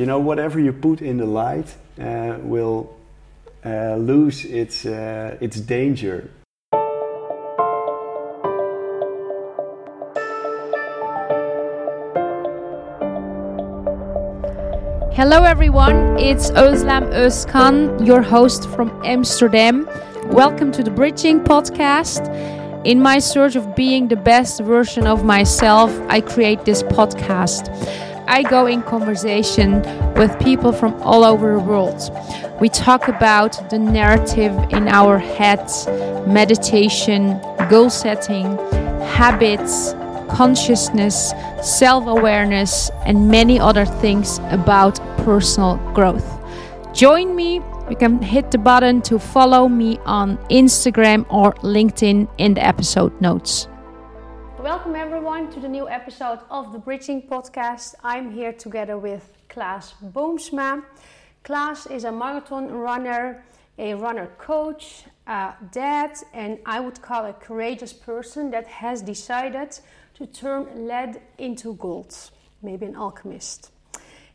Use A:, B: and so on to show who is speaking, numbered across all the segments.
A: you know, whatever you put in the light uh, will uh, lose its uh, its danger.
B: Hello everyone, it's Özlem Özkan, your host from Amsterdam. Welcome to the Bridging Podcast. In my search of being the best version of myself, I create this podcast. I go in conversation with people from all over the world. We talk about the narrative in our heads, meditation, goal setting, habits, consciousness, self awareness, and many other things about personal growth. Join me. You can hit the button to follow me on Instagram or LinkedIn in the episode notes. Welcome everyone to the new episode of the Bridging Podcast. I'm here together with Klaas Boomsma. Klaas is a marathon runner, a runner coach, a dad, and I would call a courageous person that has decided to turn lead into gold, maybe an alchemist.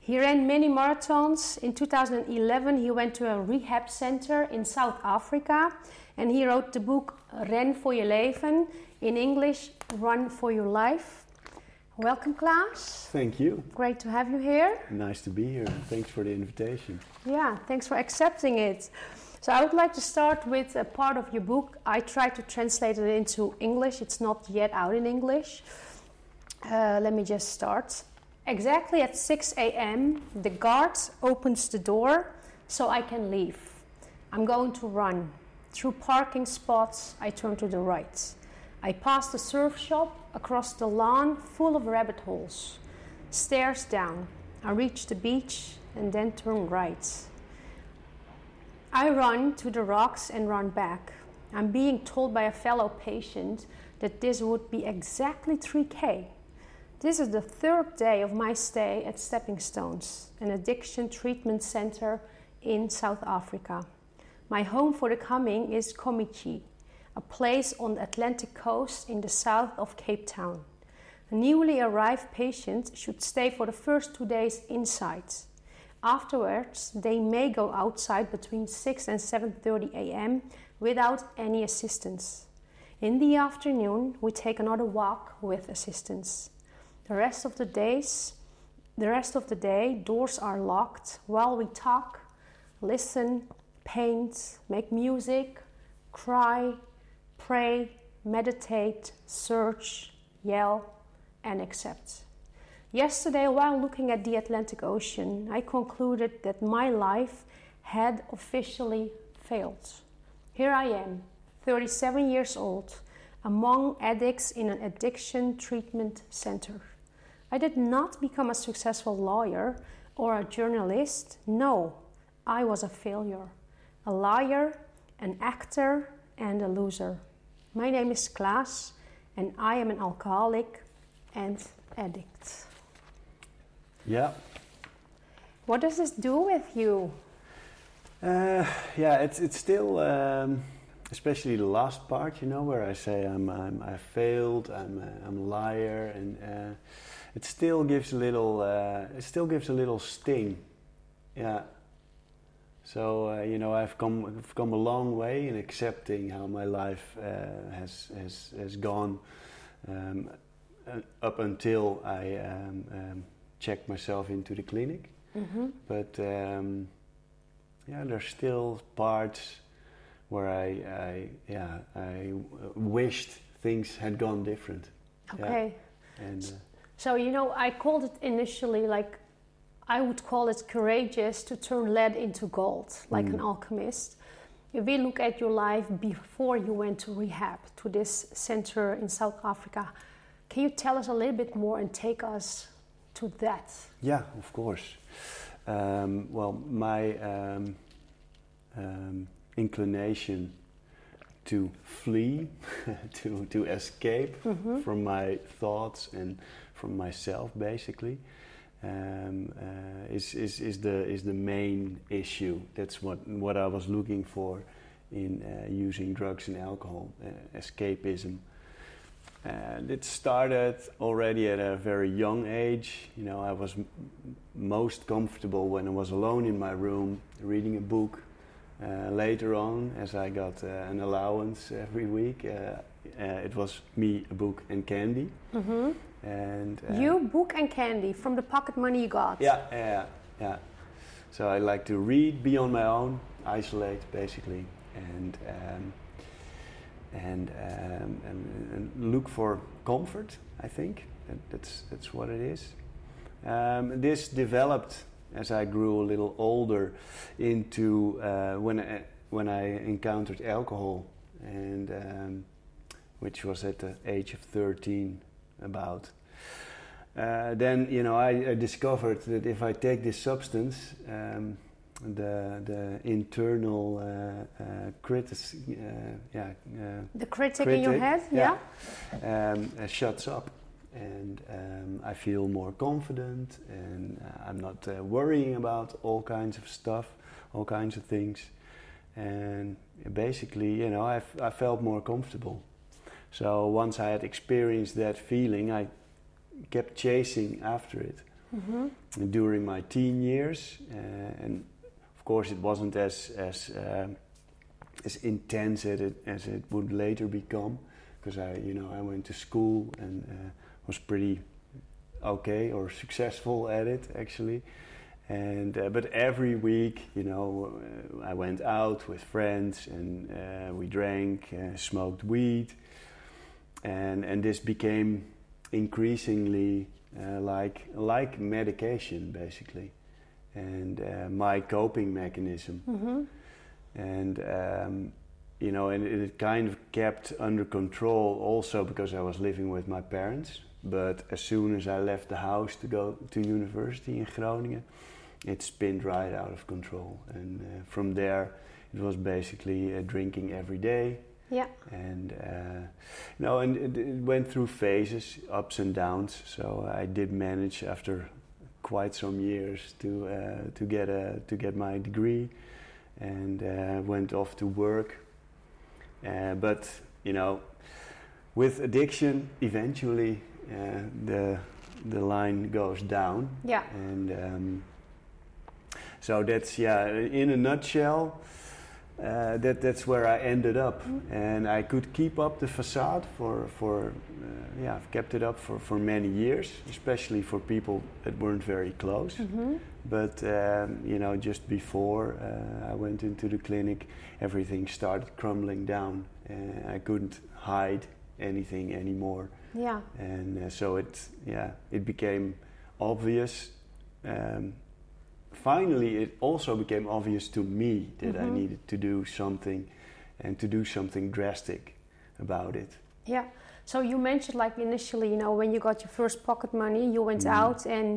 B: He ran many marathons. In 2011, he went to a rehab center in South Africa and he wrote the book Ren voor je leven, in English, Run for Your Life. Welcome, Klaas.
A: Thank you.
B: Great to have you here.
A: Nice to be here. Thanks for the invitation.
B: Yeah, thanks for accepting it. So, I would like to start with a part of your book. I tried to translate it into English, it's not yet out in English. Uh, let me just start. Exactly at 6 a.m., the guard opens the door so I can leave. I'm going to run. Through parking spots, I turn to the right. I pass the surf shop across the lawn full of rabbit holes. Stairs down. I reach the beach and then turn right. I run to the rocks and run back. I'm being told by a fellow patient that this would be exactly 3K. This is the third day of my stay at Stepping Stones, an addiction treatment center in South Africa. My home for the coming is Kommetjie, a place on the Atlantic coast in the south of Cape Town. A newly arrived patients should stay for the first two days inside. Afterwards, they may go outside between 6 and 7:30 a.m. without any assistance. In the afternoon, we take another walk with assistance. The rest of the days, the rest of the day, doors are locked while we talk, listen, paint, make music, cry, pray, meditate, search, yell, and accept. Yesterday, while looking at the Atlantic Ocean, I concluded that my life had officially failed. Here I am, 37 years old, among addicts in an addiction treatment center. I did not become a successful lawyer or a journalist. No, I was a failure, a liar, an actor, and a loser. My name is Klaas, and I am an alcoholic and addict.
A: Yeah.
B: What does this do with you?
A: Uh, yeah, it's it's still, um, especially the last part, you know, where I say I'm, I'm I failed, I'm a, I'm a liar, and uh, it still gives a little, uh, it still gives a little sting. Yeah. So uh, you know, I've come I've come a long way in accepting how my life uh, has has has gone um, uh, up until I um, um, checked myself into the clinic.
B: Mm-hmm.
A: But um, yeah, there's still parts where I, I yeah I wished things had gone different.
B: Okay.
A: Yeah. And uh,
B: So, you know, I called it initially like I would call it courageous to turn lead into gold, like an
A: Mm.
B: alchemist. If we look at your life before you went to rehab, to this center in South Africa, can you tell us a little bit more and take us to that?
A: Yeah, of course. Um, well, my um, um, inclination to flee, to to escape
B: Mhm.
A: from my thoughts and from myself, basically, um, uh, is, is is the is the main issue. That's what what I was looking for in uh, using drugs and alcohol, uh, escapism. and it started already at a very young age. You know, I was m- most comfortable when I was alone in my room reading a book. Uh, later on, as I got uh, an allowance every week, uh, uh, it was me, a book, and candy.
B: hmm
A: And uh,
B: You, book, and candy from the pocket money you got.
A: Yeah, yeah, yeah. So I like to read, be on my own, isolate basically, and um, and, um, and and look for comfort. I think that, that's that's what it is. Um, this developed as I grew a little older into uh, when I, when I encountered alcohol, and um, which was at the age of thirteen, about. Uh, then you know I, I discovered that if I take this substance, um, the the internal uh, uh, critic, uh, yeah, uh,
B: The critic, in your head,
A: yeah.
B: yeah.
A: um, uh, shuts up, and um, I feel more confident, and I'm not uh, worrying about all kinds of stuff, all kinds of things, and basically, you know, I, f- I felt more comfortable. So once I had experienced that feeling, I kept chasing after it.
B: Hmm
A: during my teen years, uh, and of course it wasn't as as um, as intense as it as it would later become, because I you know I went to school and uh, was pretty okay or successful at it actually, and uh, but every week you know uh, I went out with friends and uh, we drank, uh, smoked weed, and and this became increasingly uh, like like medication basically and uh, my coping mechanism.
B: Hmm
A: and um, you know and it, it kind of kept under control also because I was living with my parents. But as soon as I left the house to go to university in Groningen it spinned right out of control. And uh, from there it was basically uh, drinking every day
B: Yeah.
A: and uh, you know, and it, it went through phases, ups and downs. So I did manage after quite some years to uh, to get a to get my degree, and uh, went off to work. Uh, but you know, with addiction, eventually uh, the the line goes down,
B: Yeah.
A: and um, so that's yeah. In a nutshell, uh, that that's where I ended up, and I could keep up the facade for for uh, yeah. I've kept it up for for many years, especially for people that weren't very close.
B: hmm
A: But um, you know, just before uh, I went into the clinic, everything started crumbling down. Uh, I couldn't hide anything anymore
B: Yeah.
A: and uh, so it yeah it became obvious um, finally it also became obvious to me that i
B: Mhm.
A: needed to do something and to do something drastic about it
B: Yeah. So you mentioned like initially, you know, when you got your first pocket money, you went
A: Mhm.
B: out and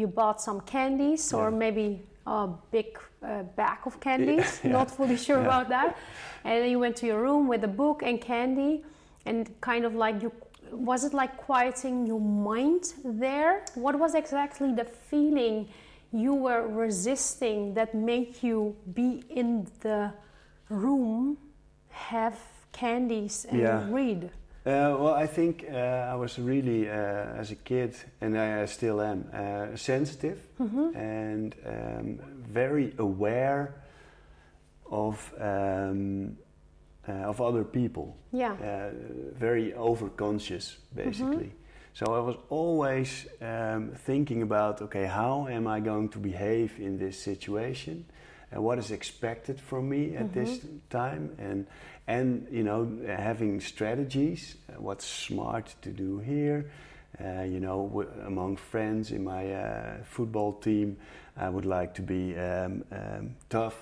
B: you bought some candies or maybe a big uh, bag of candies.
A: Yeah.
B: Not fully sure
A: Yeah.
B: about that. And then you went to your room with a book and candy, and kind of like you. Was it like quieting your mind there? What was exactly the feeling you were resisting that made you be in the room, have candies, and
A: Yeah.
B: read?
A: uh, well i think uh, i was really uh, as a kid and i still am uh, sensitive
B: Mm-hmm.
A: and um, very aware of um, uh, of other people
B: Yeah.
A: uh, very overconscious basically. So I was always um, thinking about okay, how am I going to behave in this situation, and what is expected from me at this time, and and you know having strategies, uh, what's smart to do here. Uh, you know, w- among friends in my uh, football team, I would like to be um, um, tough,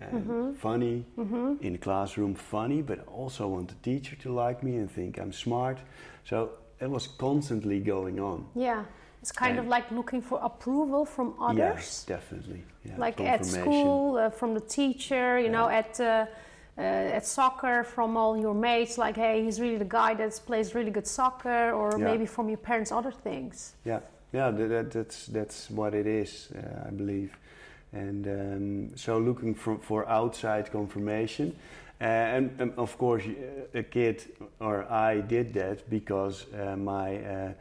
A: and
B: Mhm.
A: funny,
B: Mm-hmm.
A: in the classroom funny, but also want the teacher to like me and think I'm smart. So it was constantly going on.
B: Yeah. It's kind of like looking for approval from others.
A: Yes, definitely. Yeah,
B: like at school, uh, from the teacher, you know, at uh, uh, at soccer, from all your mates, like, hey, he's really the guy that plays really good soccer, or
A: Yeah.
B: maybe from your parents, other things.
A: Yeah, yeah, that, that, that's that's what it is, uh, I believe. And um, so looking for for outside confirmation, Uh, and, and of course, uh, a kid or I did that because uh, my uh,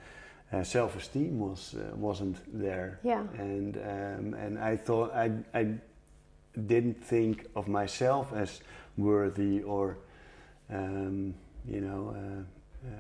A: uh, self-esteem was uh, wasn't there,
B: Yeah.
A: and um, and I thought I I didn't think of myself as worthy or um, you know uh, uh,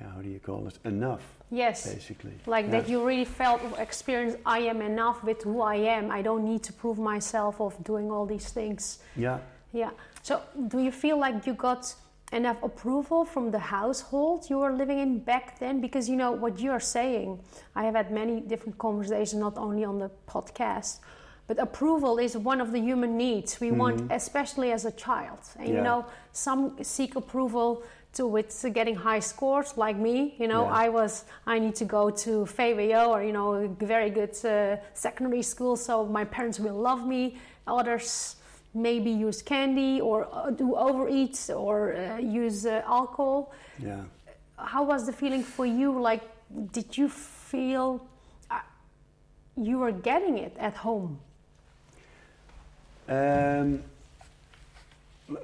A: how do you call it enough
B: Yes.
A: basically
B: Like
A: Yeah.
B: that you really felt experienced I am enough with who I am. I don't need to prove myself of doing all these things.
A: yeah
B: Yeah. So do you feel like you got enough approval from the household you were living in back then? Because you know what you're saying. I have had many different conversations, not only on the podcast, but approval is one of the human needs we want, especially as a child. And you
A: Mm-hmm.
B: Know, some seek approval to with getting high scores, like me. You know,
A: Yeah.
B: I was I need to go to VWO or you know a very good uh, secondary school, so my parents will love me. Others maybe use candy or uh, do overeat or uh, use uh, alcohol.
A: yeah
B: How was the feeling for you? Like, did you feel uh, you were getting it at home?
A: Um,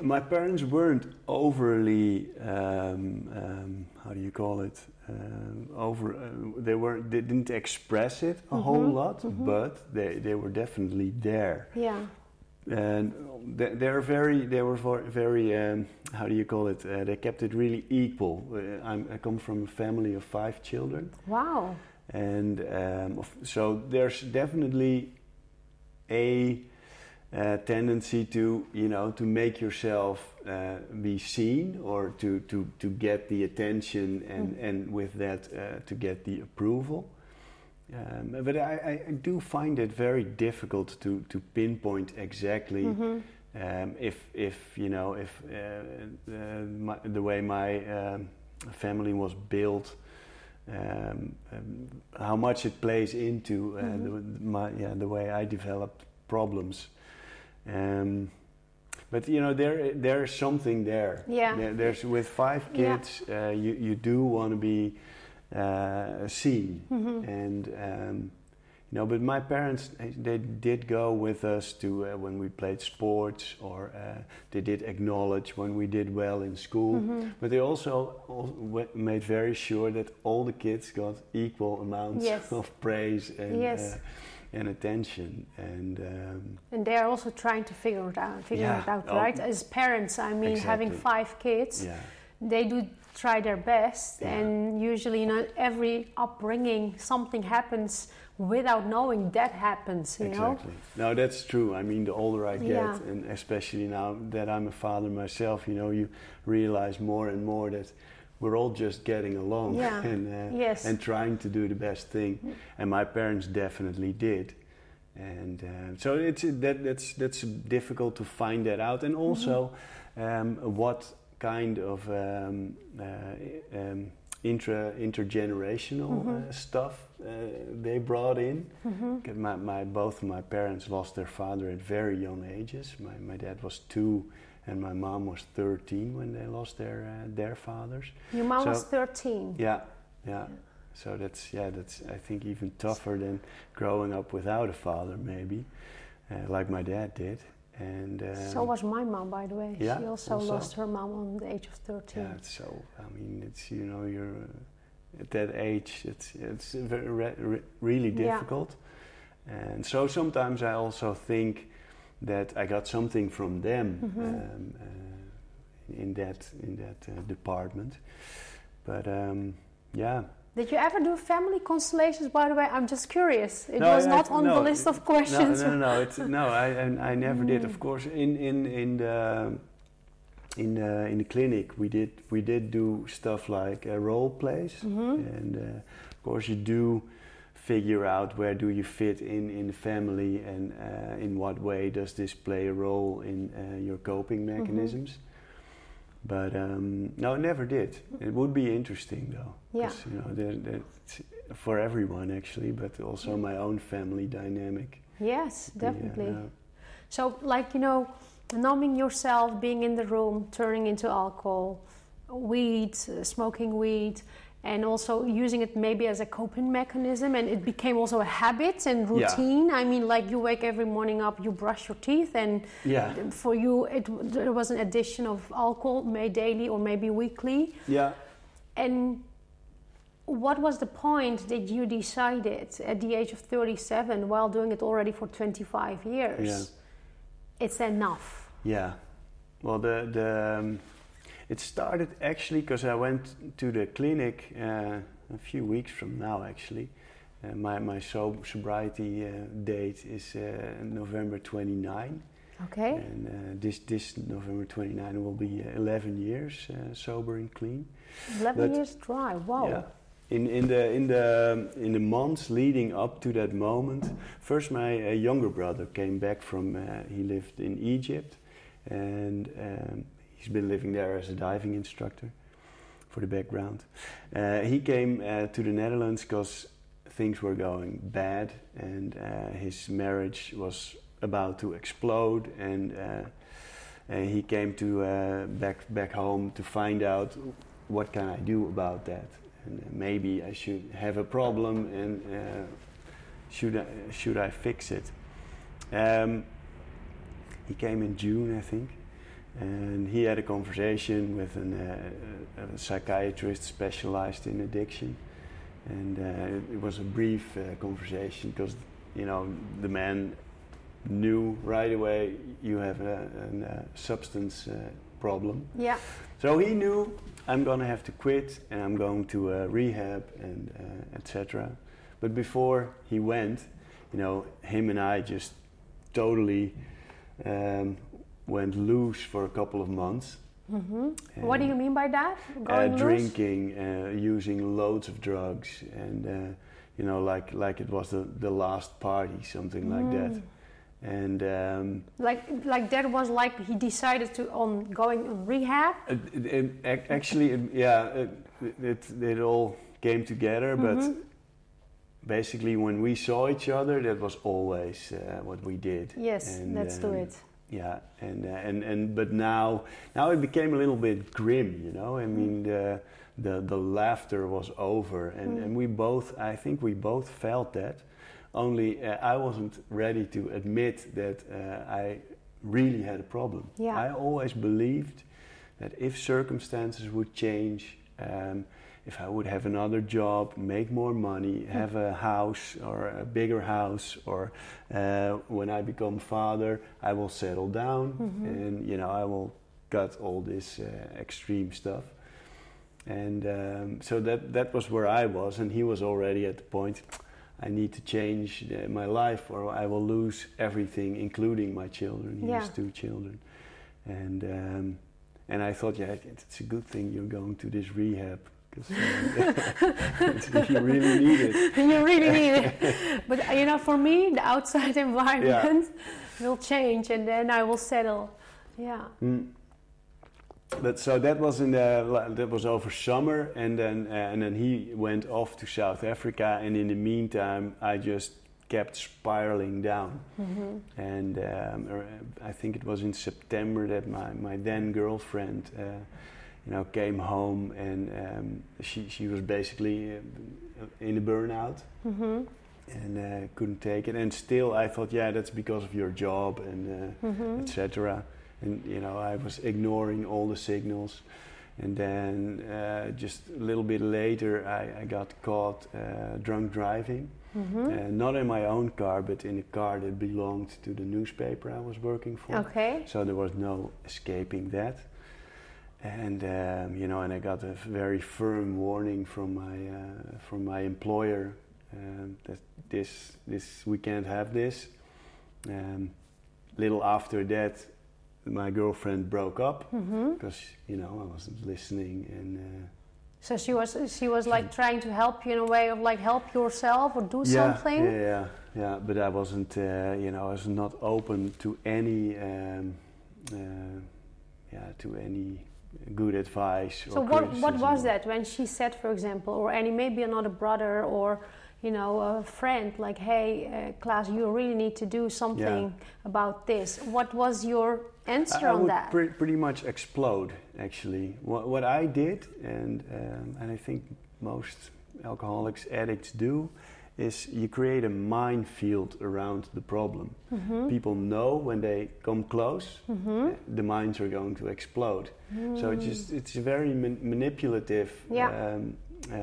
A: my parents weren't overly, um, um, how do you call it? Um, over, uh, they were, they didn't express it a whole
B: Mhm,
A: lot,
B: mhm.
A: but they, they were definitely there.
B: Yeah.
A: And they, they're very, they were very, um, how do you call it? Uh, they kept it really equal. Uh, I'm, I come from a family of five children.
B: Wow.
A: And um, so there's definitely a uh, tendency to, you know, to make yourself uh, be seen or to, to, to get the attention and, and with that uh, to get the approval. Um, but I, I do find it very difficult to, to pinpoint exactly
B: hmm
A: um, if, if you know if uh, uh, my, the way my um, family was built, um, um, how much it plays into
B: Mhm.
A: the, my, yeah, the way I developed problems. Um, but you know there there's something there.
B: Yeah.
A: There- there's with five
B: Yeah.
A: kids, uh, you you do want to be uh, seen
B: hmm
A: and um, you know but my parents eh, they did go with us to uh, when we played sports or uh, they did acknowledge when we did well in school
B: hmm
A: but they also, made very sure that all the kids got equal amounts
B: Yes.
A: of praise and
B: Yes.
A: And attention and um,
B: And they're also trying to figure it out. Figure
A: Yeah.
B: it out,
A: Oh.
B: right? As parents, I mean, having five kids,
A: yeah
B: they do try their best,
A: Yeah.
B: and usually, you know, every upbringing, something happens without knowing that happens. You know.
A: exactly no that's true i mean the older i get and especially now that i'm a father myself you know you realize more and more that we're all just getting along
B: Yeah.
A: and uh,
B: Yes.
A: and trying to do the best thing and my parents definitely did and uh, so it's that that's that's difficult to find that out and also um, what kind of um, uh, um, intra intergenerational
B: Mhm.
A: uh, stuff uh, they brought in
B: hmm
A: 'Cause My, my both of my parents lost their father at very young ages. My, my dad was two, and my mom was 13 when they lost their uh, their fathers.
B: Your mom
A: So-
B: was 13.
A: Yeah, yeah. So that's yeah, that's I think even tougher than growing up without a father, maybe, uh, like my dad did. And um,
B: so was my mom, by the way.
A: yeah,
B: she also,
A: also?
B: lost her mom on the age of 13.
A: yeah, it's so I mean, it's you know you're uh, at that age, it's it's very re- re- really
B: Yeah.
A: difficult, and so sometimes I also think that I got something from them
B: Mhm.
A: um, uh, in that in that uh, department, but um, yeah.
B: Did you ever do family constellations, by the way? I'm just curious. It
A: No,
B: was
A: I-
B: not on
A: no,
B: the list of questions.
A: no, no, no. It's, no I, I, I never did.
B: Mm.
A: Of course, in in in the in the, in the clinic, we did we did do stuff like uh, role plays,
B: Mhm.
A: and uh, of course, you do figure out where do you fit in in the family, and uh, in what way does this play a role in uh, your coping
B: Mm-hmm.
A: mechanisms. But um, no, I never did. It would be interesting though.
B: Yeah.
A: You know, there- there- for everyone actually, but also my own family dynamic.
B: Yes, definitely.
A: yeah.
B: So, like, you know, numbing yourself, being in the room, turning into alcohol, weed, uh, smoking weed, and also using it maybe as a coping mechanism and it became also a habit and routine yeah. i mean like you wake every morning up you brush your teeth and
A: yeah.
B: for you it there was an addition of alcohol maybe daily or maybe weekly
A: yeah
B: and what was the point that you decided at the age of 37 while doing it already for 25 years yeah. it's enough
A: yeah well the the um, it started actually because I went to the clinic uh, a few weeks from now, actually. Uh, my my sob- sobriety uh, date is uh, November 29.
B: Okay.
A: And uh, this this November 29 will be uh, 11 years sober and clean.
B: 11 but years dry. Wow.
A: Yeah. In, in the in the in the months leading up to that moment, first my younger brother came back from he lived in Egypt, and um, He's been living there as a diving instructor for the background. Uh, he came uh, to the Netherlands because things were going bad and uh, his marriage was about to explode and uh, he came to uh, back back home to find out what can I do about that. And maybe I should have a problem and uh, should I, should I fix it? Um, he came in June I think and he had a conversation with an, uh, a psychiatrist specialized in addiction. And uh, it was a brief uh, conversation because, you know, the man knew right away you have a, a, a substance uh, problem.
B: Yeah.
A: So he knew I'm going to have to quit and I'm going to uh, rehab and uh, etc. But before he went, you know, him and I just totally um, went loose for a couple of months.
B: Mm-hmm. What do you mean by that?
A: Uh, drinking, uh, using loads of drugs, and uh, you know, like like it was the, the last party, something mm. like that. Mm. And um,
B: like like that was like he decided to on going on rehab.
A: It, it, it, actually, yeah, it, it, all came together, mm-hmm. but basically when we saw each other that was always uh, what we did
B: yes and, let's um, do it
A: yeah and uh, and and but now now it became a little bit grim you know i mm. mean the the, the laughter was over and, mm. and we both i think we both felt that only uh, i wasn't ready to admit that uh, i really had a problem
B: yeah.
A: i always believed that if circumstances would change um, if I would have another job, make more money, hmm. have a house or a bigger house, or uh, when I become father, I will settle down mm-hmm. and you know I will cut all this uh, extreme stuff. And um, so that that was where I was, and he was already at the point. I need to change uh, my life, or I will lose everything, including my children. He
B: yeah.
A: has two children, and um, and I thought, yeah, it's a good thing you're going to this rehab because you really need it.
B: you really need it. But you know, for me, the outside environment yeah. will change, and then I will settle. Yeah.
A: Mm. But so that was in the that was over summer, and then uh, and then he went off to South Africa, and in the meantime, I just kept spiraling down. Mm-hmm. And um, er, I think it was in September that my my then girlfriend. Uh, you know, came home and um, she she was basically uh, in a burnout mm-hmm. and uh, couldn't take it. And still, I thought, yeah, that's because of your job and uh, mm-hmm. etc. And you know, I was ignoring all the signals. And then uh, just a little bit later, I, I got caught uh, drunk driving. Mm-hmm. Uh, not in my own car, but in a car that belonged to the newspaper I was working for.
B: Okay.
A: So there was no escaping that and um, you know, and I got a very firm warning from my uh, from my employer um, that this this we can't have this. Um, little after that, my girlfriend broke up because mm-hmm. you know I wasn't listening and. Uh,
B: so she was she was like trying to help you in a way of like help yourself or do
A: yeah,
B: something.
A: Yeah, yeah, yeah. But I wasn't, uh, you know, I was not open to any, um, uh, yeah, to any good advice.
B: So what what was that when she said, for example, or any maybe another brother or you know a friend like, hey, uh, Klaas, you really need to do something yeah. about this. What was your answer
A: I,
B: I
A: on
B: that?
A: Pre- pretty much explode actually. What, what I did, and um, and I think most alcoholics, addicts do, is you create a minefield around the problem.
B: Mhm.
A: People know when they come close,
B: Mhm.
A: the mines are going to explode. So it's
B: Mm.
A: just it's a very man- manipulative
B: Yeah.
A: um, uh,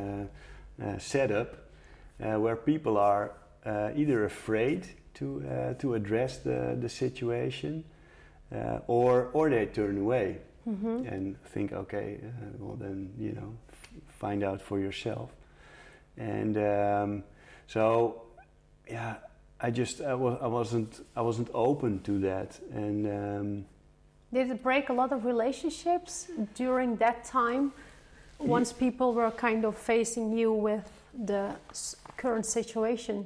A: uh, setup uh, where people are uh, either afraid to uh, to address the the situation, uh, or or they turn away
B: Mhm.
A: and think, okay, uh, well then you know, f- find out for yourself. And um, so, yeah, I just I, wa- I wasn't I wasn't open to that, and um,
B: Did it break a lot of relationships during that time? Once people were kind of facing you with the current situation.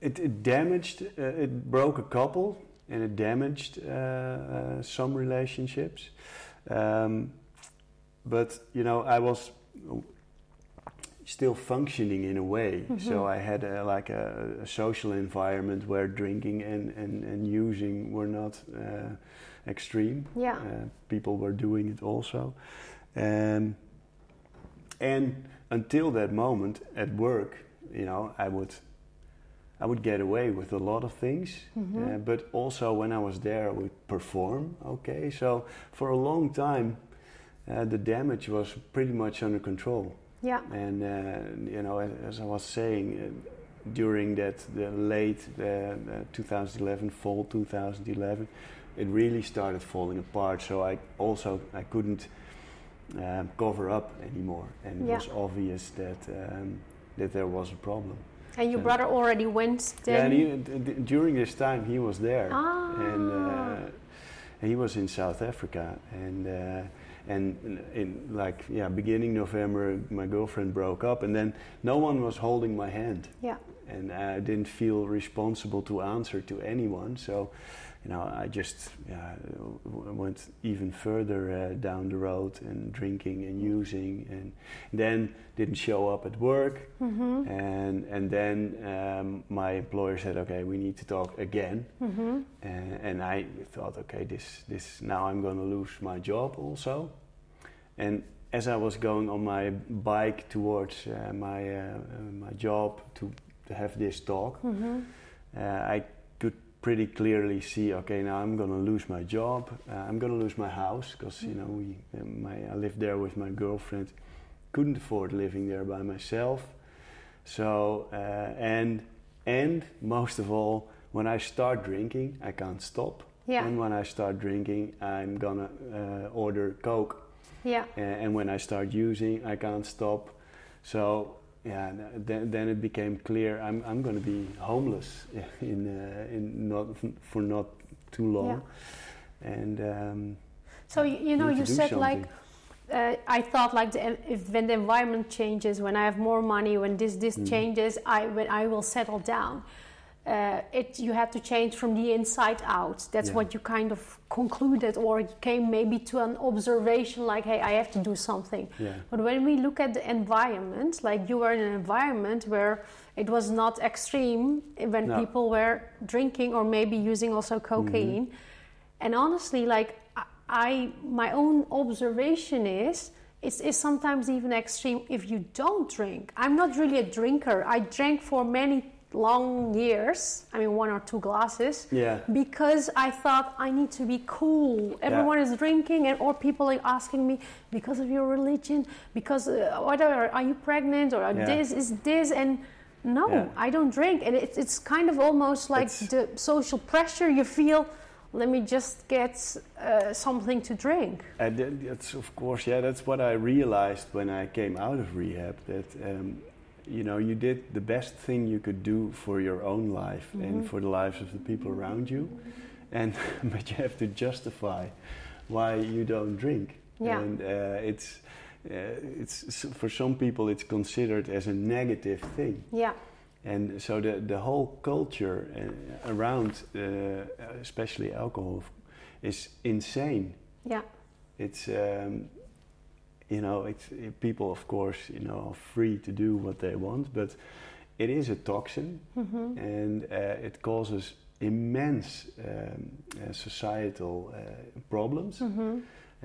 A: it, it damaged, uh, it broke a couple, and it damaged uh, uh, some relationships. Um, but you know, I was still functioning in a way.
B: Mhm.
A: So I had a, like a, a social environment where drinking and, and, and using were not uh, extreme.
B: Yeah.
A: Uh, people were doing it also. Um, and until that moment at work, you know, I would I would get away with a lot of things.
B: Mhm.
A: Uh, but also when I was there, I would perform. Okay, so for a long time, uh, the damage was pretty much under control.
B: Yeah.
A: And uh, you know, as, I was saying, uh, during that the late uh, uh, 2011, fall 2011, it really started falling apart. So I also I couldn't um, cover up anymore, and it was obvious that um, that there was a problem.
B: And your
A: Yeah.
B: brother already went then?
A: Yeah, and he, d- d- during this time he was there,
B: ah.
A: and uh, he was in South Africa, and uh, and in like yeah, beginning November, my girlfriend broke up, and then no one was holding my hand,
B: yeah.
A: and I didn't feel responsible to answer to anyone, so. You know, I just yeah, went even further uh, down the road and drinking and using, and then didn't show up at work.
B: Mm-hmm.
A: And and then um, my employer said, okay, we need to talk again.
B: Mm-hmm.
A: And, and I thought, okay, this this now I'm going to lose my job also. And as I was going on my bike towards uh, my uh, my job to, to have this talk,
B: Mm-hmm.
A: uh, I pretty clearly see, okay, now I'm going to lose my job. Uh, I'm going to lose my house because you know we uh, my I lived there with my girlfriend. Couldn't afford living there by myself. So uh, and and most of all, when I start drinking, I can't stop.
B: Yeah.
A: And when I start drinking, I'm gonna uh, order Coke.
B: Yeah.
A: Uh, and when I start using, I can't stop. So yeah, then, then it became clear I'm, I'm going to be homeless in uh, in not for not too long. And um,
B: So you, you know, you said like uh, I thought like the, if when the environment changes, when I have more money, when this this
A: Mm.
B: changes, I when I will settle down. Uh, it you have to change from the inside out. That's
A: Yeah.
B: what you kind of concluded, or you came maybe to an observation like, hey, I have to do something.
A: yeah,
B: But when we look at the environment, like you were in an environment where it was not extreme when
A: No.
B: people were drinking or maybe using also cocaine. And honestly, like I, my own observation is it's, it's sometimes even extreme if you don't drink. I'm not really a drinker. I drank for many long years. I mean, one or two glasses
A: yeah,
B: because I thought I need to be cool. Everyone is drinking, and or people are asking me because of your religion, because uh, whatever, are you pregnant or
A: Yeah.
B: this is this and. No,
A: Yeah.
B: I don't drink, and it's it's kind of almost like
A: It's-
B: the social pressure you feel. Let me just get uh, something to drink.
A: and that's of course yeah. That's what I realized when I came out of rehab. That um, you know you did the best thing you could do for your own life
B: Mhm.
A: and for the lives of the people around you, and but you have to justify why you don't drink.
B: Yeah.
A: And uh, it's it's for some people it's considered as a negative thing.
B: Yeah,
A: And so the, the whole culture uh, around, uh, especially alcohol, is insane.
B: yeah,
A: It's, um, you know, it's, uh, people, of course, you know, are free to do what they want, but it is a toxin
B: hmm
A: and uh, it causes immense um, uh, societal uh, problems.
B: hmm
A: Uh,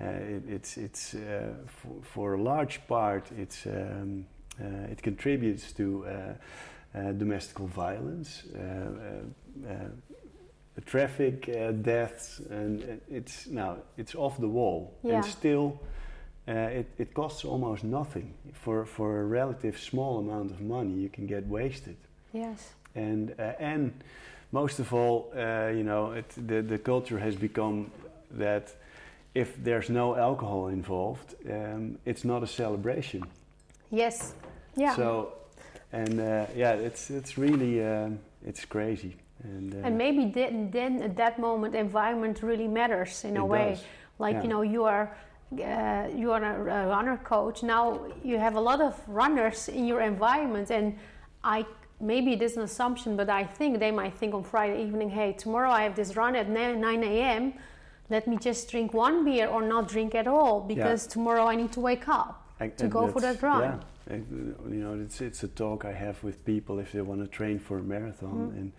A: it, it's it's uh, for, for a large part it's um, Uh, it contributes to uh, uh, domestic violence, uh, uh, uh, traffic uh, deaths, and uh, it's now it's off the wall,
B: Yeah.
A: and still. Uh, it, it costs almost nothing for for a relative small amount of money. You can get wasted,
B: Yes.
A: and uh, and most of all, uh, you know, it, the the culture has become that if there's no alcohol involved, um, it's not a celebration.
B: Yes. Yeah.
A: So, and uh, yeah, it's it's really um, it's crazy. And, uh,
B: and maybe then, then at that moment, environment really matters in a way.
A: does.
B: Like
A: Yeah.
B: you know, you are uh, you are a, runner coach. Now you have a lot of runners in your environment, and I maybe it is an assumption, but I think they might think on Friday evening, hey, tomorrow I have this run at 9 9 a.m. Let me just drink one beer or not drink at all because tomorrow I need to wake up. To go for that run.
A: Yeah, uh, you know, it's it's a talk I have with people if they want to train for a marathon,
B: Mhm.
A: and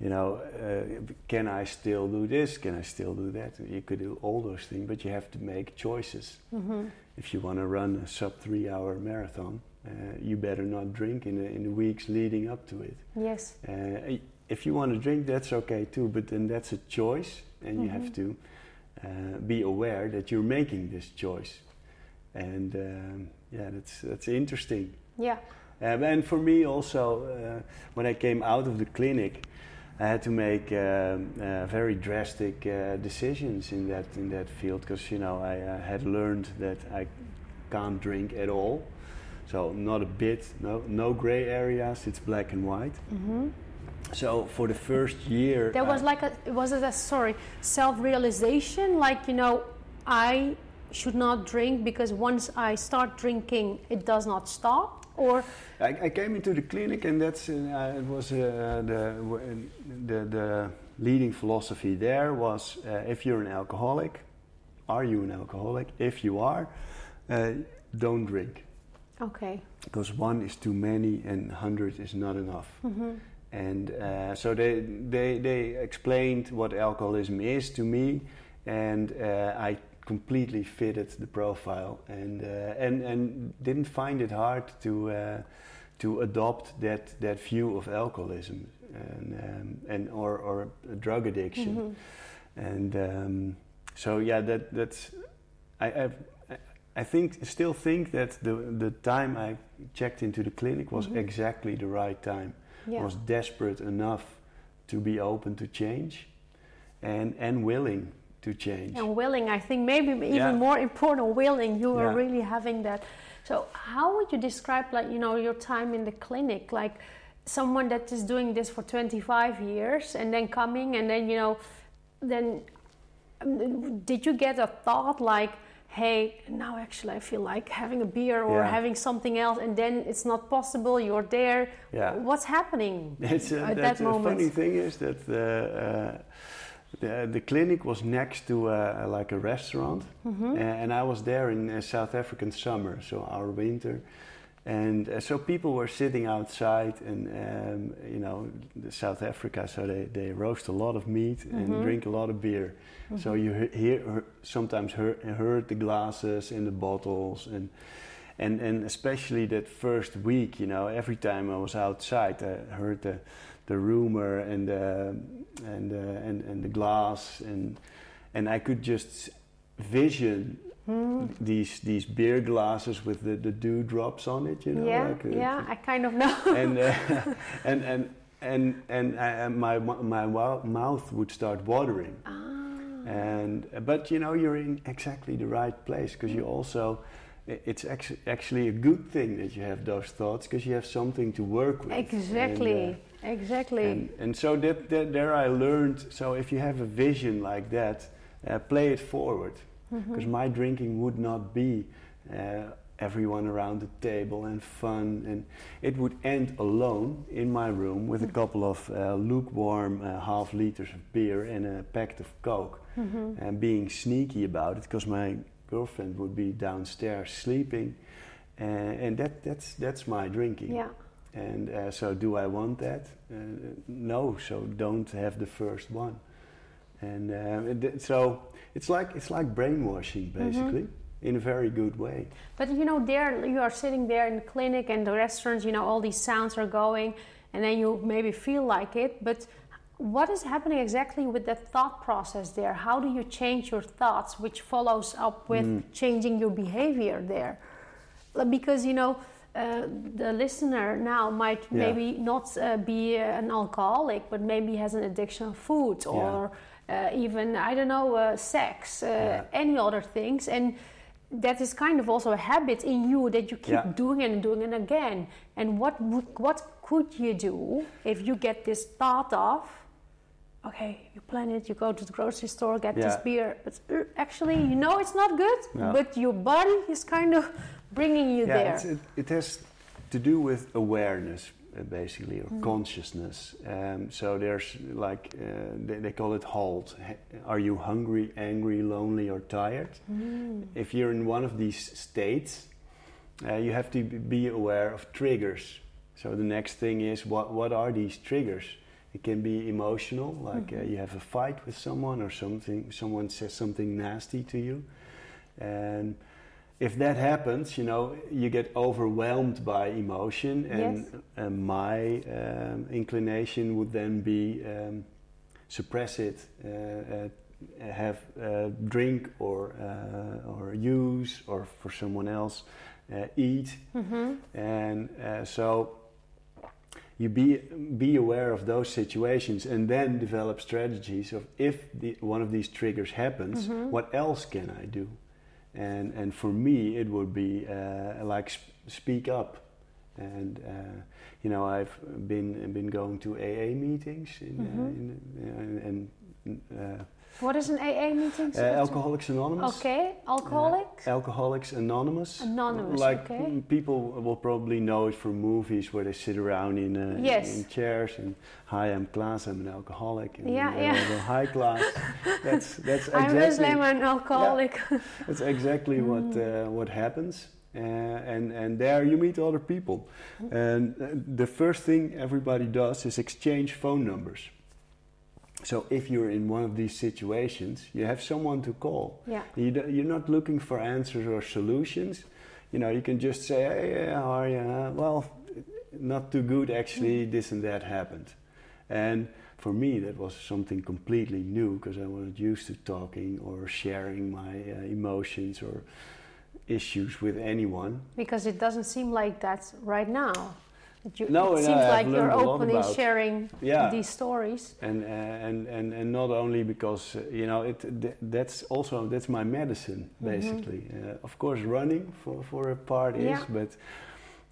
A: you know, uh, can I still do this? Can I still do that? You could do all those things, but you have to make choices.
B: hmm
A: If you want to run a sub three-hour marathon, uh, you better not drink in the in the weeks leading up to it.
B: Yes.
A: Uh, if you want to drink, that's okay too, but then that's a choice, and you have
B: Mhm.
A: to uh, be aware that you're making this choice. And um, yeah, that's that's interesting.
B: Yeah.
A: Um, and for me also, uh, when I came out of the clinic, I had to make um, uh, very drastic uh, decisions in that in that field because you know I uh, had learned that I can't drink at all, so not a bit, no no gray areas. It's black and white.
B: hmm
A: So for the first year,
B: There was
A: I-
B: like a was it a sorry self-realization like you know I should not drink because once I start drinking it does not stop or
A: I, I came into the clinic, and that's uh, it was uh, the, the the leading philosophy there was uh, if you're an alcoholic, are you an alcoholic? If you are, uh, don't drink
B: okay
A: because one is too many and hundred is not enough.
B: hmm
A: And uh, so they, they they explained what alcoholism is to me, and uh, I completely fitted the profile, and uh, and and didn't find it hard to uh, to adopt that that view of alcoholism and um, and or or drug addiction,
B: Mhm.
A: and um, so yeah, that that's I I've, I- think still think that the the time I checked into the clinic was
B: Mhm.
A: exactly the right time
B: yeah
A: was desperate enough to be open to change and and willing to change.
B: and willing I think maybe even
A: Yeah.
B: more important willing you were
A: Yeah.
B: really having that so how would you describe like you know your time in the clinic like someone that is doing this for 25 years and then coming and then you know then um, did you get a thought like hey now actually i feel like having a beer or
A: Yeah.
B: having something else and then it's not possible you're there
A: Yeah.
B: what's happening
A: It's a,
B: at that
A: a
B: moment
A: funny thing is that the, uh, the the clinic was next to uh, like a restaurant,
B: Mhm.
A: uh, and I was there in uh, South African summer, so our winter, and uh, so people were sitting outside, and um, you know, South Africa, so they, they roast a lot of meat
B: Mhm.
A: and drink a lot of beer. So you hear, sometimes hear, heard the glasses and the bottles and. And, and especially that first week, you know, every time I was outside, I heard the, the rumor and the, and, uh, and, and the glass, and, and I could just vision
B: Mhm.
A: these, these beer glasses with the, the dewdrops on it, you know.
B: yeah
A: like, uh,
B: yeah i kind of know
A: and uh, and and and and I, and my my mouth would start watering
B: ah.
A: and but you know you're in exactly the right place because you also it's actu- actually a good thing that you have those thoughts because you have something to work with
B: exactly
A: and, uh,
B: exactly
A: and, and so that, that there I learned so if you have a vision like that uh, play it forward
B: Mhm.
A: because my drinking would not be uh, everyone around the table and fun and it would end alone in my room with a
B: Mm.
A: couple of uh, lukewarm uh, half liters of beer and a pack of coke
B: Mhm.
A: and being sneaky about it because my girlfriend would be downstairs sleeping uh, and that, that's, that's my drinking
B: yeah
A: and uh, so do I want that uh, no so don't have the first one and uh, so it's like it's like brainwashing basically in a very good way.
B: But you know, there you are sitting there in the clinic and the restaurants. You know, all these sounds are going, and then you maybe feel like it. But what is happening exactly with that thought process there? How do you change your thoughts, which follows up with mm. changing your behavior there? Because you know. Uh, the listener now might yeah. maybe not uh, be an alcoholic, but maybe has an addiction of food or yeah. Uh, even I don't know uh, sex, uh, yeah. any other things, and that is kind of also a habit in you that you keep doing and doing and again. And what what could you do if you get this thought of okay, you plan it, you go to the grocery store, get yeah. this beer, but uh, actually, you know it's not good, yeah. but your body is kind of bringing you
A: yeah,
B: there.
A: It, it, has to do with awareness, basically, or mm. consciousness. Um, so there's like, uh, they, they, call it HALT. Are you hungry, angry, lonely, or tired? Mm. If you're in one of these states, uh, you have to be aware of triggers. So the next thing is, what, what are these triggers? It can be emotional, like mm-hmm. uh, you have a fight with someone or something, someone says something nasty to you. And if that happens, you know, you get overwhelmed by emotion, and yes. uh, my um, inclination would then be um, suppress it, uh, uh have a drink or uh, or use, or for someone else, uh, eat, mm-hmm. and so you be be aware of those situations and then develop strategies of if the, one of these triggers happens mm-hmm. what else can i do and and for me it would be uh, like sp- speak up and uh, you know i've been been going to aa meetings in, uh, mm-hmm. in, and uh,
B: what is an AA meeting?
A: Uh, Alcoholics Anonymous.
B: Okay, alcoholics.
A: Uh, Alcoholics Anonymous.
B: Anonymous.
A: Like
B: okay.
A: people will probably know it from movies where they sit around in uh, yes. in, chairs and hi, I'm Klaas, I'm an alcoholic. And
B: yeah, yeah.
A: Go, hi, Klaas. that's that's exactly.
B: I'm Muslim, I'm an alcoholic.
A: Yeah, that's exactly what mm. uh, what happens. Uh, and and there you meet other people, mm. and uh, the first thing everybody does is exchange phone numbers so if you're in one of these situations, you have someone to call.
B: Yeah.
A: You you're not looking for answers or solutions. You know, you can just say, "Hey, how are you?" well, not too good actually. Mm. This and that happened, and for me that was something completely new because I wasn't used to talking or sharing my uh, emotions or issues with anyone.
B: Because it doesn't seem like that right now. You,
A: no,
B: it
A: seems
B: no, like you're openly sharing yeah. these stories.
A: And, and and and not only because you know it th that's also that's my medicine mm-hmm. basically. Mm -hmm. uh, of course, running for for a part is, but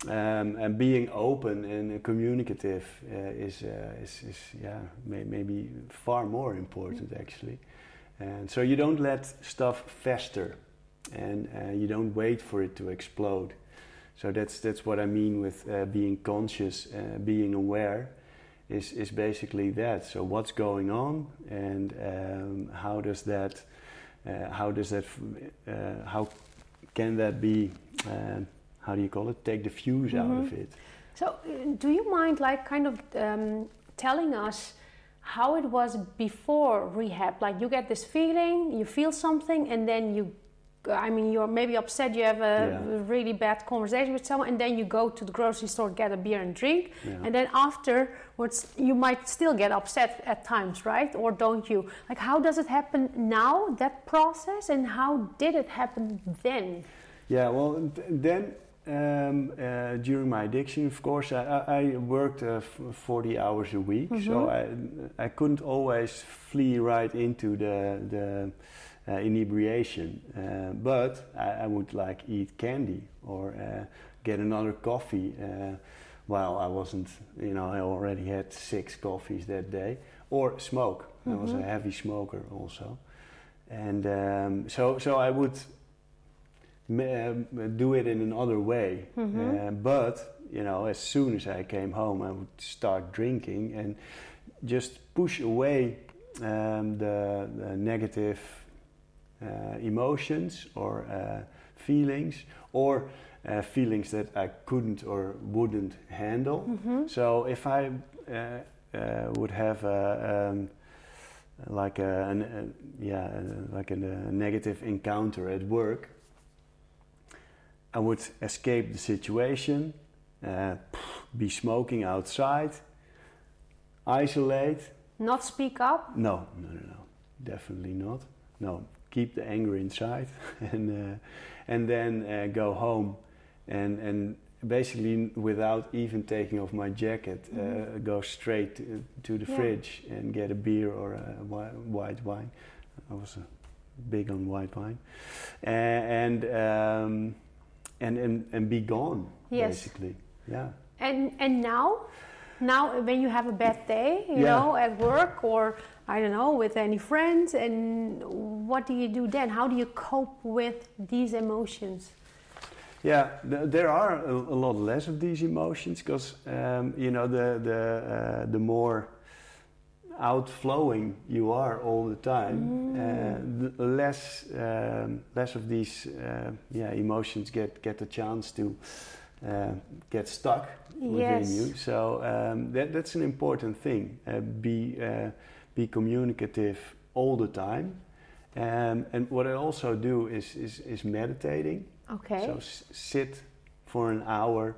A: um, and being open and communicative uh, is, uh, is is yeah may, maybe far more important mm -hmm. actually. And so you don't let stuff fester, and uh, you don't wait for it to explode. So that's that's what I mean with uh, being conscious, uh, being aware, is is basically that. So what's going on, and um, how does that, uh, how does that, uh, how can that be, um, how do you call it? Take the fuse mm-hmm. out of mm-hmm. it.
B: So uh, do you mind, like, kind of um, telling us? How it was before rehab? Like you get this feeling, you feel something, and then you I mean, you're maybe upset, you have a yeah. really bad conversation with someone, and then you go to the grocery store, get a beer and drink, yeah. and then afterwards, you might still get upset at times, right? Or don't you? Like, how does it happen now, that process, and how did it happen then?
A: Yeah, well, then um, uh, during my addiction, of course, I, I worked uh, 40 hours a week, mm -hmm. so mm-hmm. I, I couldn't always flee right into the, the uh, inebriation. Uh, but I, I, would like eat candy or uh, get another coffee. well, I wasn't, you know, I already had six coffees that day, or smoke. Mm-hmm. I was a mm-hmm. heavy smoker also, and um, so so I would um, do it in another way. Mm-hmm. Uh, but you know, as soon as I came home, I would start drinking and just push away um, the, the, negative uh, emotions or uh, feelings or uh, feelings that I couldn't or wouldn't handle. Mm-hmm. So if I would have a, um, like a, an, a yeah like a, a, negative encounter at work, I would escape the situation, uh, be smoking outside, isolate.
B: Not speak up?
A: No, no, no, no, definitely not. No, keep the anger inside, and uh, and then uh, go home, and and basically without even taking off my jacket, uh,
B: Mhm.
A: go straight to, to the
B: Yeah.
A: fridge and get a beer or a white wine. I was big on white wine, and um, and and and be gone
B: Yes.
A: basically. Yeah.
B: And and now, now when you have a bad day, you
A: Yeah.
B: know, at work or I don't know, with any friends, and what do you do then? How do you cope with these emotions?
A: Yeah, th- there are a, a lot less of these emotions because um, you know the the uh, the more outflowing you are all the time, uh, the less um, less of these uh, yeah emotions get get a chance to uh, get stuck within
B: Yes.
A: you. So um, that that's an important thing. Uh, be uh, be communicative all the time. Um, and what I also do is is, is meditating.
B: Okay.
A: So s- sit for an hour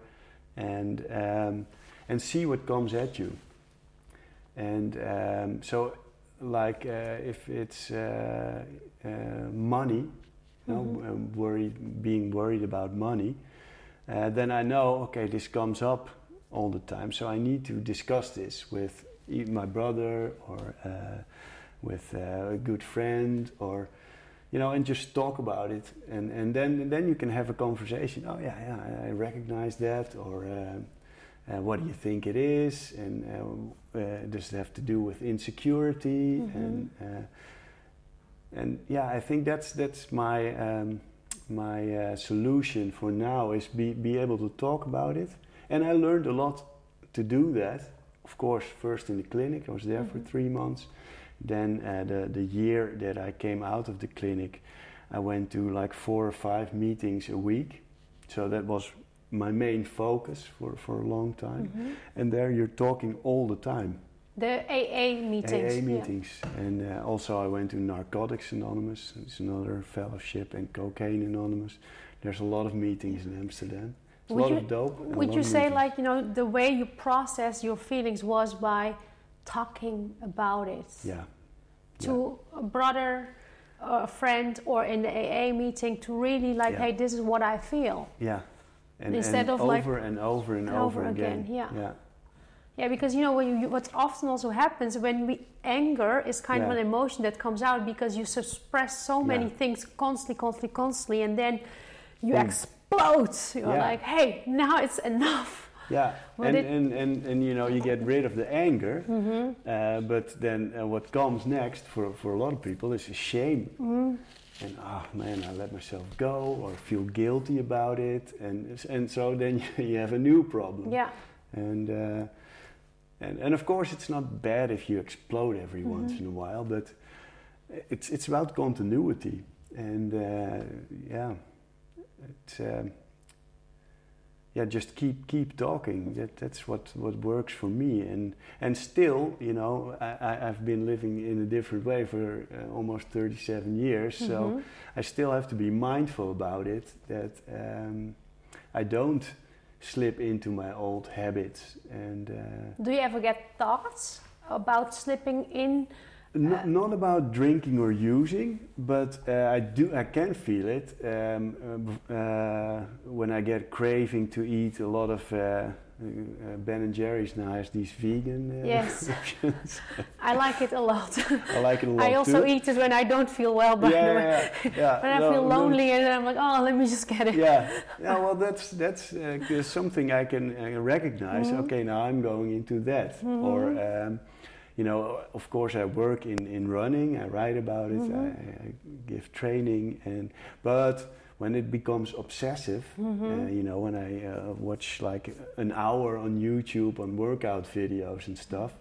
A: and um, and see what comes at you. And um, so, like uh, if it's uh, uh, money, you know, worried, being worried about money, uh, then I know okay, this comes up all the time. So I need to discuss this with my brother or uh, with uh, a good friend or you know, and just talk about it, and, and then then you can have a conversation. Oh yeah, yeah, I- recognize that, or uh, uh, what do you think it is, and uh, uh, does it have to do with insecurity,
B: Mhm.
A: and uh, and yeah, I think that's that's my um, my uh, solution for now is be be able to talk about it, and I learned a lot to do that. Of course, first in the clinic, I was there for
B: Mhm.
A: three months. Then uh, the the year that I came out of the clinic, I went to like four or five meetings a week. So that was my main focus for, for a long time.
B: Mhm.
A: And there you're talking all the time.
B: The AA meetings.
A: AA
B: yeah.
A: And uh, also I went to Narcotics Anonymous. It's another fellowship and Cocaine Anonymous. There's a lot of meetings in Amsterdam. It's a lot
B: you-
A: of dope.
B: Would you say,
A: meetings.
B: like, you know, the way you process your feelings was by talking about it
A: Yeah.
B: to a brother, a friend, or in the AA meeting to really, like,
A: Yeah.
B: hey, this is what I feel?
A: Yeah. And,
B: Instead
A: and
B: of,
A: over
B: like,
A: and over and
B: and
A: over,
B: over
A: again.
B: again, yeah.
A: Yeah.
B: Yeah, because you know what, you, what often also happens when we anger is kind of an emotion that comes out because you suppress so many
A: Yeah.
B: things constantly, constantly, constantly, and then you
A: Boom.
B: explode. You're
A: Yeah.
B: like, hey, now it's enough.
A: Yeah, and,
B: it-
A: and, and, and you know you get rid of the anger,
B: Mm-hmm.
A: uh, but then uh, what comes next for, for a lot of people is shame.
B: Mm-hmm.
A: And oh man, I let myself go, or feel guilty about it, and and so then you have a new problem.
B: Yeah.
A: And uh, and and of course it's not bad if you explode every
B: Mhm.
A: once in a while, but it's it's about continuity, and uh, yeah, it's. Um, yeah, just keep keep talking. That that's what, what works for me. And and still, you know, I, I've been living in a different way for uh, almost 37 years. So
B: Mhm.
A: I still have to be mindful about it. That um, I don't slip into my old habits. And uh,
B: Do you ever get thoughts about slipping in?
A: not, not about drinking or using, but uh, I do. I can feel it um, uh, uh, when I get craving to eat a lot of. Uh, ben and Jerry's now has these vegan uh,
B: Yes.
A: options.
B: I like it a lot.
A: I like it a lot
B: I also
A: too.
B: eat it when I don't feel well, by
A: yeah,
B: the way.
A: yeah, yeah.
B: When I
A: No,
B: feel
A: no,
B: lonely and I'm like, oh, let me just get it.
A: yeah, yeah. Well, that's that's uh, something I can uh, recognize.
B: Mhm.
A: Okay, now I'm going into that,
B: Mhm.
A: or um, you know, of course, I work in in running. I write about it.
B: Mhm.
A: I, I give training, and but when it becomes obsessive,
B: Mhm.
A: uh, you know, when I uh, watch like an hour on YouTube on workout videos and stuff.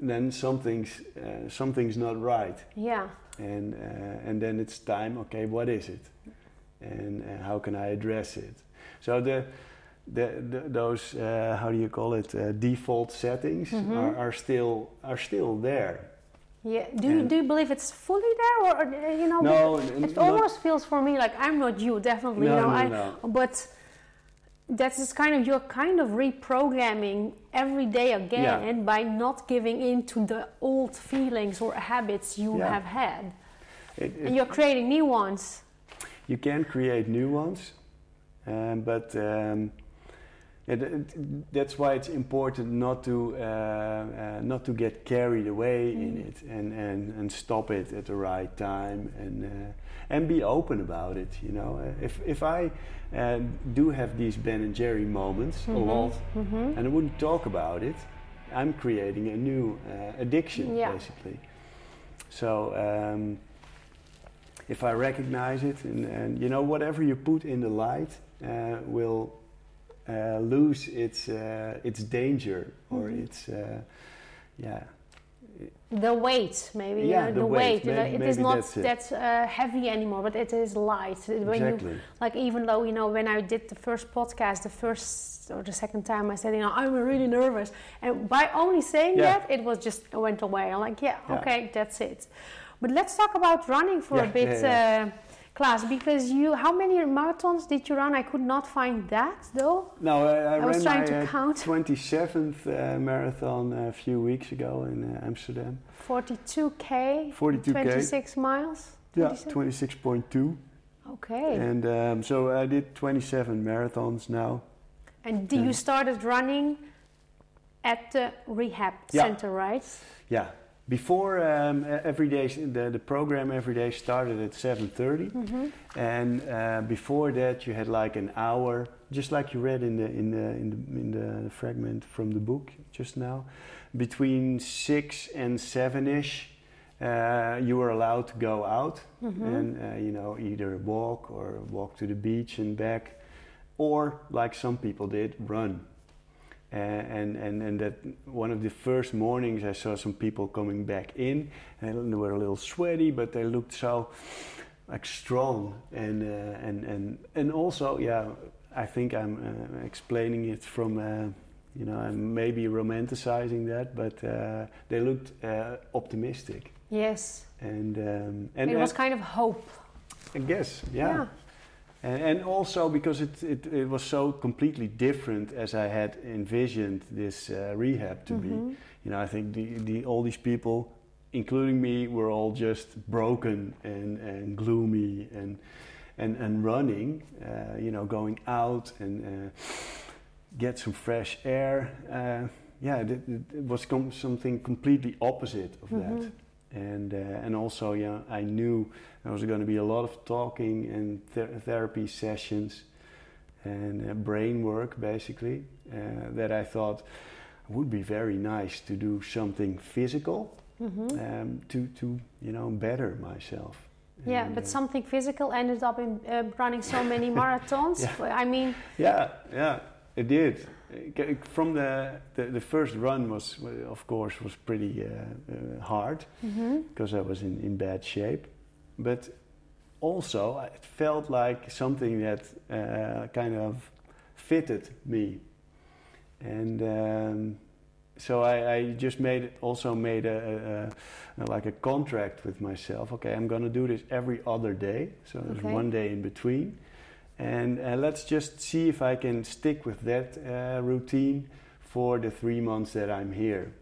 A: Then something's uh, something's not right
B: Yeah.
A: and uh, and then it's time okay what is it and uh, how can i address it so the the, the those uh, how do you call it uh, default settings
B: Mhm.
A: are, are still are still there
B: Yeah. Do you do you believe it's fully there, or uh, you know?
A: No,
B: it almost feels for me like I'm not you. Definitely,
A: No,
B: you know.
A: no,
B: I,
A: no.
B: But that is kind of you're kind of reprogramming every day again by not giving in to the old feelings or habits you
A: Yeah.
B: have had,
A: It, it,
B: and you're creating new ones.
A: you can create new ones, um, but um, it, it, that's why it's important not to uh, uh, not to get carried away in
B: Mm.
A: it and, and, and stop it at the right time and uh, and be open about it. You know, Uh, if if I uh, do have these Ben and Jerry moments a
B: Mhm.
A: lot,
B: hmm
A: and I wouldn't talk about it, I'm creating a new uh, addiction
B: Yeah.
A: basically. So um, if I recognize it, and, and you know, whatever you put in the light uh, will uh, lose its uh, its danger or
B: Mhm.
A: its uh, yeah
B: The weight, maybe. you
A: Yeah,
B: know,
A: the
B: the,
A: weight.
B: weight. you know,
A: Maybe-
B: it is not that uh, heavy anymore, but it is light. When you
A: exactly
B: like even though you know when i did the first podcast the first or the second time i said you know i'm really nervous and by only saying
A: Yeah.
B: that it was just it went away i'm like yeah,
A: Yeah.
B: okay that's it but let's talk about running for a bit Uh, Klaas because you how many marathons did you run? I could not find that though.
A: No I, I,
B: I was
A: ran
B: trying
A: my
B: to
A: uh,
B: count.
A: 27th uh, marathon a few weeks ago in uh, Amsterdam.
B: 42k
A: 42k
B: 26 miles?
A: Yeah 26.2
B: okay.
A: And um, so I did 27 marathons now.
B: And do you started running at the rehab
A: Yeah.
B: center right?
A: Yeah. Before um, every day, the, the program every day started at 7:30,
B: mm-hmm.
A: and uh, before that you had like an hour, just like you read in the in the in the, in the fragment from the book just now. Between six and seven ish, uh, you were allowed to go out
B: Mm-hmm.
A: and uh, you know either walk or walk to the beach and back, or like some people did, run. And, and, and that one of the first mornings I saw some people coming back in and they were a little sweaty but they looked so like strong and uh, and, and and also yeah I think I'm uh, explaining it from uh, you know I'm maybe romanticizing that but uh, they looked uh, optimistic
B: yes
A: and um, and
B: it was kind of hope.
A: I guess yeah. And, and also because it, it, it was so completely different as I had envisioned this uh, rehab to be.
B: Mhm.
A: You know, I think the, the, all these people, including me, were all just broken and, and gloomy and, and, and running, uh, you know, going out and uh, get some fresh air. Uh, yeah, it, it, was com- something completely opposite of that. And, uh, and also, yeah, I knew there was going to be a lot of talking and ther- therapy sessions and uh, brain work, basically, uh, that I thought would be very nice to do something physical
B: Mhm.
A: um, to, to, you know, better myself.
B: Yeah,
A: And,
B: but
A: uh,
B: something physical ended up in uh, running so many marathons.
A: Yeah.
B: I mean,
A: Yeah, yeah, it did. From the, the, the first run was, of course, was pretty uh, uh, hard.
B: mhm.
A: because I was in, in bad shape. But also, it felt like something that uh, kind of fitted me. And um, so I, I just made it, also made a, a, a like a contract with myself. Okay, I'm going to do this every other day. So there's
B: Okay.
A: one day in between. And uh, let's just see if I can stick with that uh, routine for the three months that I'm here.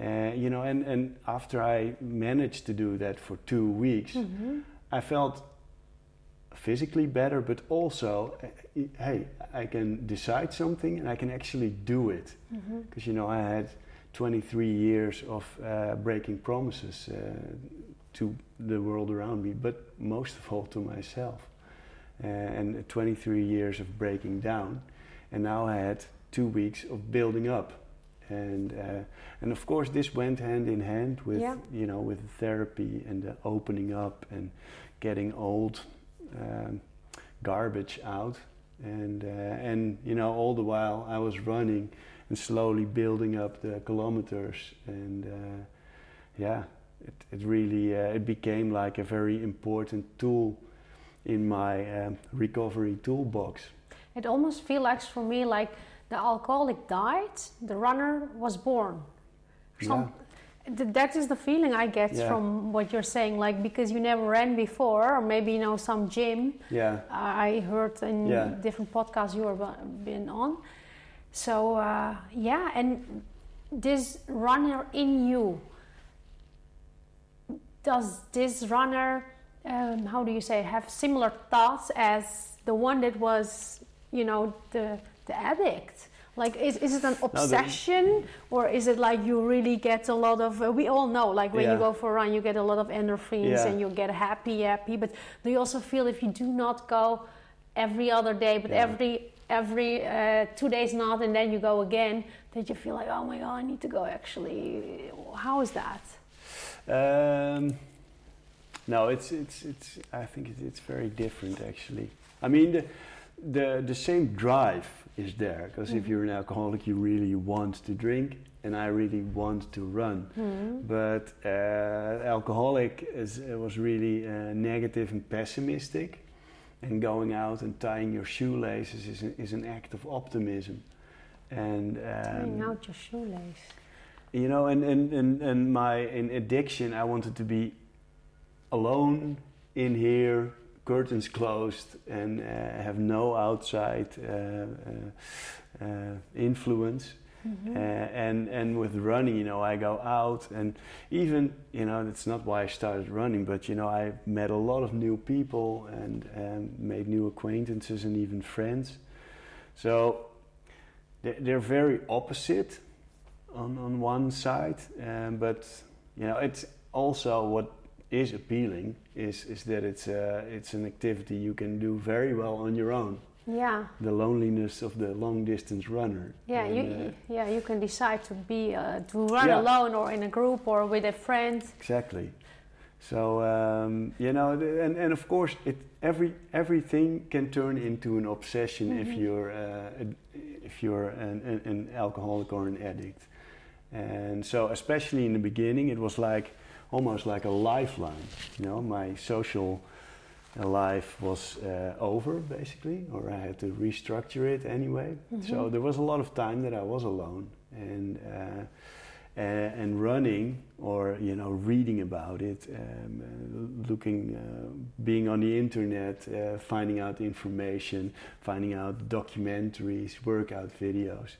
A: Uh, you know, and, and after I managed to do that for two weeks,
B: Mhm.
A: I felt physically better, but also, uh, hey, I can decide something and I can actually do it. Because, you know, I had 23 years of uh, breaking promises uh, to the world around me, but most of all to myself. Uh, and 23 years of breaking down. And now I had two weeks of building up. And, uh, and of course, this went hand in hand with,
B: Yeah.
A: you know, with therapy and the opening up and getting old um, garbage out. And, uh, and, you know, all the while I was running and slowly building up the kilometers. And uh, yeah, it, it really uh, it became like a very important tool in my um, recovery toolbox.
B: It almost feels like for me like the alcoholic died, the runner was born. Some, th- that is the feeling I get
A: Yeah.
B: from what you're saying. Like because you never ran before, or maybe you know some gym.
A: Yeah.
B: I heard in
A: Yeah.
B: different podcasts you have been on. So uh, yeah, and this runner in you, does this runner, um, how do you say, have similar thoughts as the one that was, you know, the the addict? Like, is, is it an
A: the-
B: obsession, or is it like you really get a lot of? Uh, we all know, like when you go for a run, you get a lot of endorphins
A: Yeah.
B: and you get happy, happy. But do you also feel if you do not go every other day, but
A: Yeah.
B: every every uh, two days not, and then you go again, that you feel like, oh my god, I need to go. Actually, how is that?
A: Um, no, it's it's it's. I think it's, it's very different actually. I mean, the the the same drive is there because if
B: Mhm.
A: you're an alcoholic, you really want to drink, and I really want to run.
B: Hmm.
A: But uh, alcoholic is, uh, was really uh, negative and pessimistic, and going out and tying your shoelaces is, a, is an act of optimism. And
B: Tying
A: um,
B: out your shoelace.
A: you know, and, and, and, and my in addiction, I wanted to be alone in here, curtains closed, and uh, have no outside uh, uh, uh, influence.
B: Mhm.
A: Uh, and and with running, you know, I go out, and even you know, that's not why I started running, but you know, I met a lot of new people and um, made new acquaintances and even friends. So they're, they're very opposite on on one side, um, but you know, it's also what is appealing is is that it's uh, it's an activity you can do very well on your own.
B: Yeah,
A: The loneliness of the long distance runner.
B: yeah,
A: And,
B: you
A: uh,
B: yeah you can decide to be uh, to run
A: Yeah.
B: alone or in a group or with a friend.
A: Exactly. So um, you know, and and of course, it every everything can turn into an obsession if
B: Mhm.
A: you're uh, if you're an, an, an alcoholic or an addict. And so, especially in the beginning, it was like almost like a lifeline. You know, my social life was uh, over basically, or I had to restructure it anyway. So
B: Mhm.
A: there was a lot of time that I was alone, and uh, uh, and running or you know reading about it, um, uh, looking, uh, being on the internet, uh, finding out information, finding out documentaries, workout videos.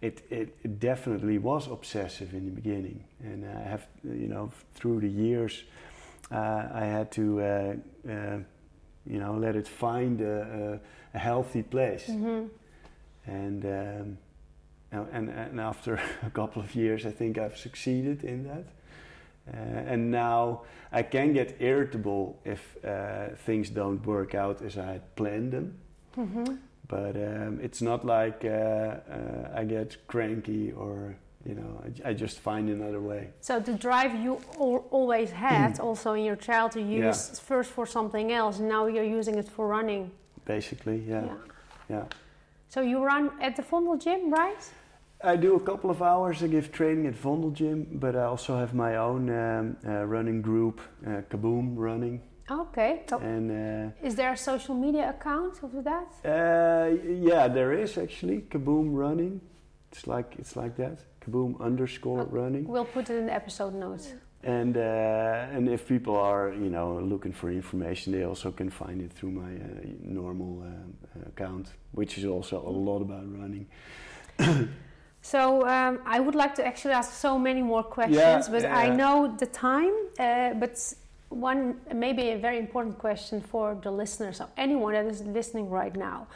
A: It, it, it definitely was obsessive in the beginning, and I have you know through the years, uh, I had to uh, uh, you know let it find a, a, a healthy place
B: hmm
A: and um, and, and after a couple of years, I think I've succeeded in that. Uh, and now I can get irritable if uh, things don't work out as I had planned them.
B: hmm
A: But um, it's not like uh, uh, I get cranky or you know I, I just find another way.
B: So the drive you al- always had, also in your childhood, you
A: Yeah.
B: used first for something else, and now you're using it for running.
A: Basically, yeah, yeah.
B: So you run at the Vondel gym, right?
A: I do a couple of hours. I give training at Vondel Gym, but I also have my own um, uh, running group, uh, Kaboom Running,
B: Okay. So
A: and. Uh,
B: is there a social media account of that?
A: Uh, yeah, there is actually Kaboom Running. It's like it's like that. Kaboom underscore
B: Oh.
A: running.
B: We'll put it in the episode notes.
A: And uh, and if people are you know looking for information, they also can find it through my uh, normal um, account, which is also a lot about running.
B: So um, I would like to actually ask so many more questions, but I know the time. Uh, but one maybe a very important question for the listeners, or anyone that is listening right now,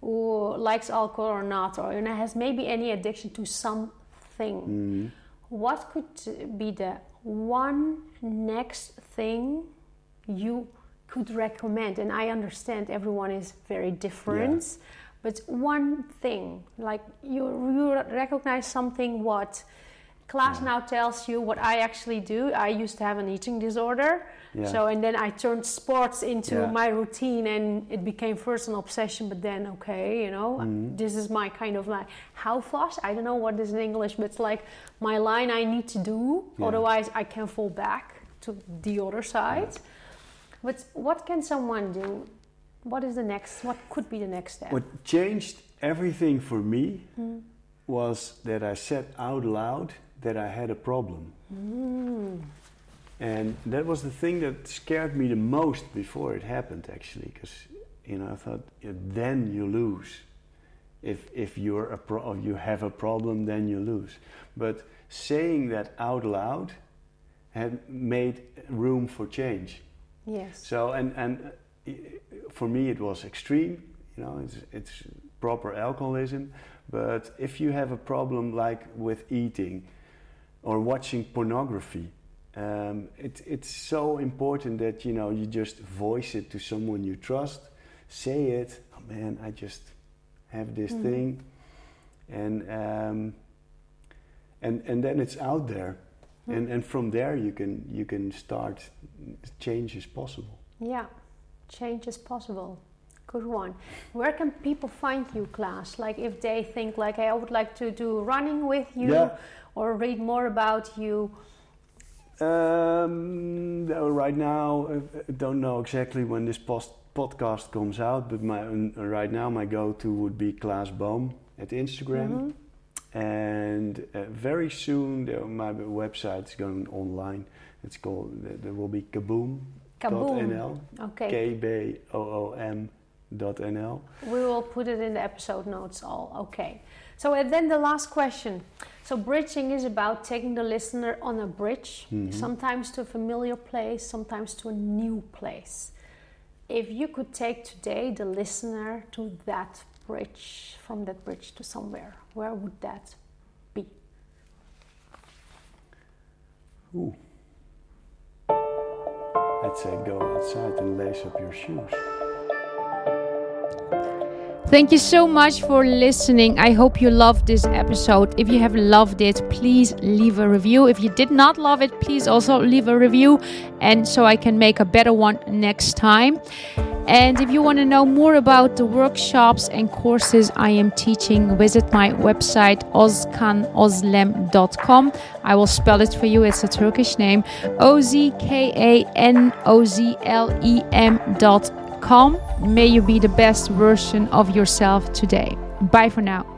B: who likes alcohol or not, or you know, has maybe any addiction to something.
A: Mm.
B: What could be the one next thing you could recommend? And I understand everyone is very different, but one thing, like you, you recognize something what Klaas
A: Yeah.
B: now tells you what I actually do. I used to have an eating disorder.
A: Yeah.
B: So, and then I turned sports into
A: Yeah.
B: my routine and it became first an obsession, but then, okay, you know,
A: Mhm.
B: this is my kind of like, how fast? I don't know what is in English, but it's like my line I need to do, otherwise I can fall back to the other side. But what can someone do? What is the next, what could be the next step?
A: What changed everything for me
B: Mm.
A: was that I said out loud that I had a problem.
B: Mm.
A: And that was the thing that scared me the most before it happened, actually, because you know I thought then you lose. If if you're a pro- you have a problem, then you lose. But saying that out loud had made room for change.
B: Yes.
A: So and and uh, for me it was extreme. You know, it's it's proper alcoholism. But if you have a problem like with eating or watching pornography, um, it, it's so important that you know you just voice it to someone you trust. Say it. Oh man, I just have this
B: Mhm.
A: thing, and um, and and then it's out there,
B: Mm.
A: and and from there you can you can start. Change is possible.
B: Yeah, change is possible. Good one. Where can people find you, Klaas? Like if they think like, hey, I would like to do running with you
A: Yeah.
B: or read more about you.
A: Um, right now, I don't know exactly when this post podcast comes out, but my right now my go-to would be Klaas Boom at Instagram,
B: Mhm.
A: and uh, very soon there, my website is going online. It's called there will be Kaboom.
B: Kaboom.
A: NL,
B: Okay.
A: K B O O M NL.
B: We will put it in the episode notes all. Okay. So and then the last question. So bridging is about taking the listener on a bridge,
A: Mhm.
B: sometimes to a familiar place, sometimes to a new place. If you could take today the listener to that bridge, from that bridge to somewhere, where would that be?
A: Ooh. I'd say go outside and lace up your shoes.
C: Thank you so much for listening. I hope you loved this episode. If you have loved it, please leave a review. If you did not love it, please also leave a review and so I can make a better one next time. And if you want to know more about the workshops and courses I am teaching, visit my website ozkanozlem.com. I will spell it for you. It's a Turkish name. O Z K A N O Z L E M.com. May you be the best version of yourself today. Bye for now.